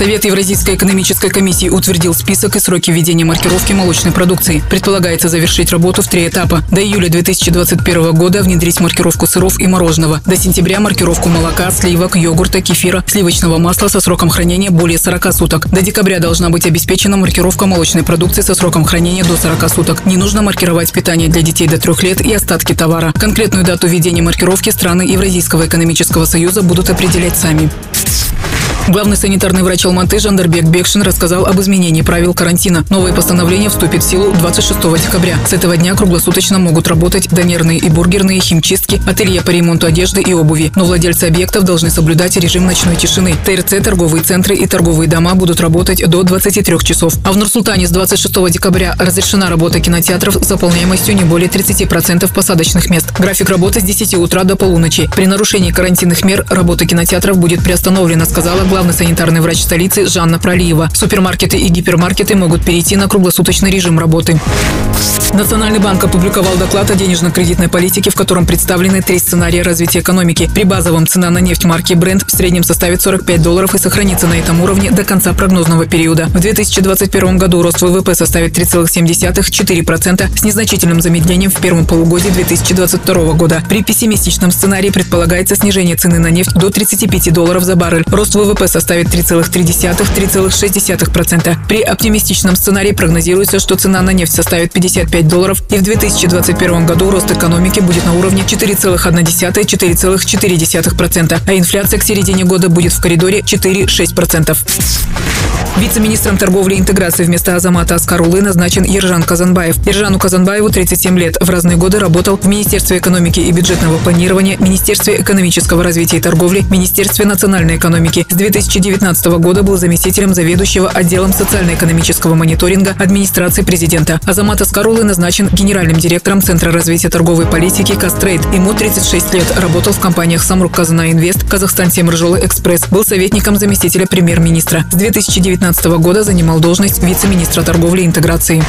Совет Евразийской экономической комиссии утвердил список и сроки введения маркировки молочной продукции. Предполагается завершить работу в три этапа. До июля 2021 года внедрить маркировку сыров и мороженого. До сентября маркировку молока, сливок, йогурта, кефира, сливочного масла со сроком хранения более 40 суток. До декабря должна быть обеспечена маркировка молочной продукции со сроком хранения до 40 суток. Не нужно маркировать питание для детей до 3 лет и остатки товара. Конкретную дату введения маркировки страны Евразийского экономического союза будут определять сами. Главный санитарный врач Алматы Жандарбек Бекшин рассказал об изменении правил карантина. Новое постановление вступит в силу 26 декабря. С этого дня круглосуточно могут работать донерные и бургерные, химчистки, ателье по ремонту одежды и обуви. Но владельцы объектов должны соблюдать режим ночной тишины. ТРЦ, торговые центры и торговые дома будут работать до 23 часов. А в Нур-Султане с 26 декабря разрешена работа кинотеатров с заполняемостью не более 30% посадочных мест. График работы с 10 утра до полуночи. При нарушении карантинных мер работа кинотеатров будет приостановлена, сказала главный санитарный врач столицы Жанна Пролиева. Супермаркеты и гипермаркеты могут перейти на круглосуточный режим работы. Национальный банк опубликовал доклад о денежно-кредитной политике, в котором представлены три сценария развития экономики. При базовом цена на нефть марки Brent в среднем составит 45 долларов и сохранится на этом уровне до конца прогнозного периода. В 2021 году рост ВВП составит 3,7-4% с незначительным замедлением в первом полугодии 2022 года. При пессимистичном сценарии предполагается снижение цены на нефть до 35 долларов за баррель. Рост ВВП составит 3,3-3,6%. При оптимистичном сценарии прогнозируется, что цена на нефть составит 55 5 долларов, и в 2021 году рост экономики будет на уровне 4,1-4,4%, а инфляция к середине года будет в коридоре 4-6%. Вице-министром торговли и интеграции вместо Азамата Аскарулы назначен Ержан Казанбаев. Ержану Казанбаеву 37 лет. В разные годы работал в Министерстве экономики и бюджетного планирования, Министерстве экономического развития и торговли, Министерстве национальной экономики. С 2019 года был заместителем заведующего отделом социально-экономического мониторинга администрации президента. Азамат Аскарулы назначен генеральным директором Центра развития торговой политики «Кастрейд». Ему 36 лет. Работал в компаниях «Самрук Казана Инвест», «Казахстан Семржолы Экспресс». Был советником заместителя премьер-министра. С 2019 2019 года занимал должность вице-министра торговли и интеграции.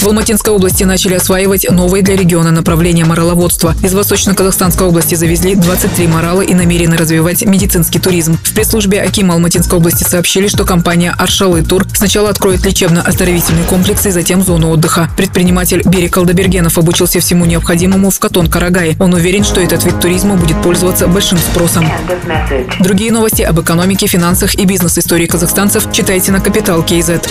В Алматинской области начали осваивать новые для региона направления мораловодства. Из Восточно-Казахстанской области завезли 23 морала и намерены развивать медицинский туризм. В пресс-службе Акима Алматинской области сообщили, что компания «Аршалы Тур» сначала откроет лечебно-оздоровительный комплекс и затем зону отдыха. Предприниматель Берег Алдабергенов обучился всему необходимому в Катон-Карагае. Он уверен, что этот вид туризма будет пользоваться большим спросом. Другие новости об экономике, финансах и бизнес-истории казахстанцев читайте на Капитал Киезет.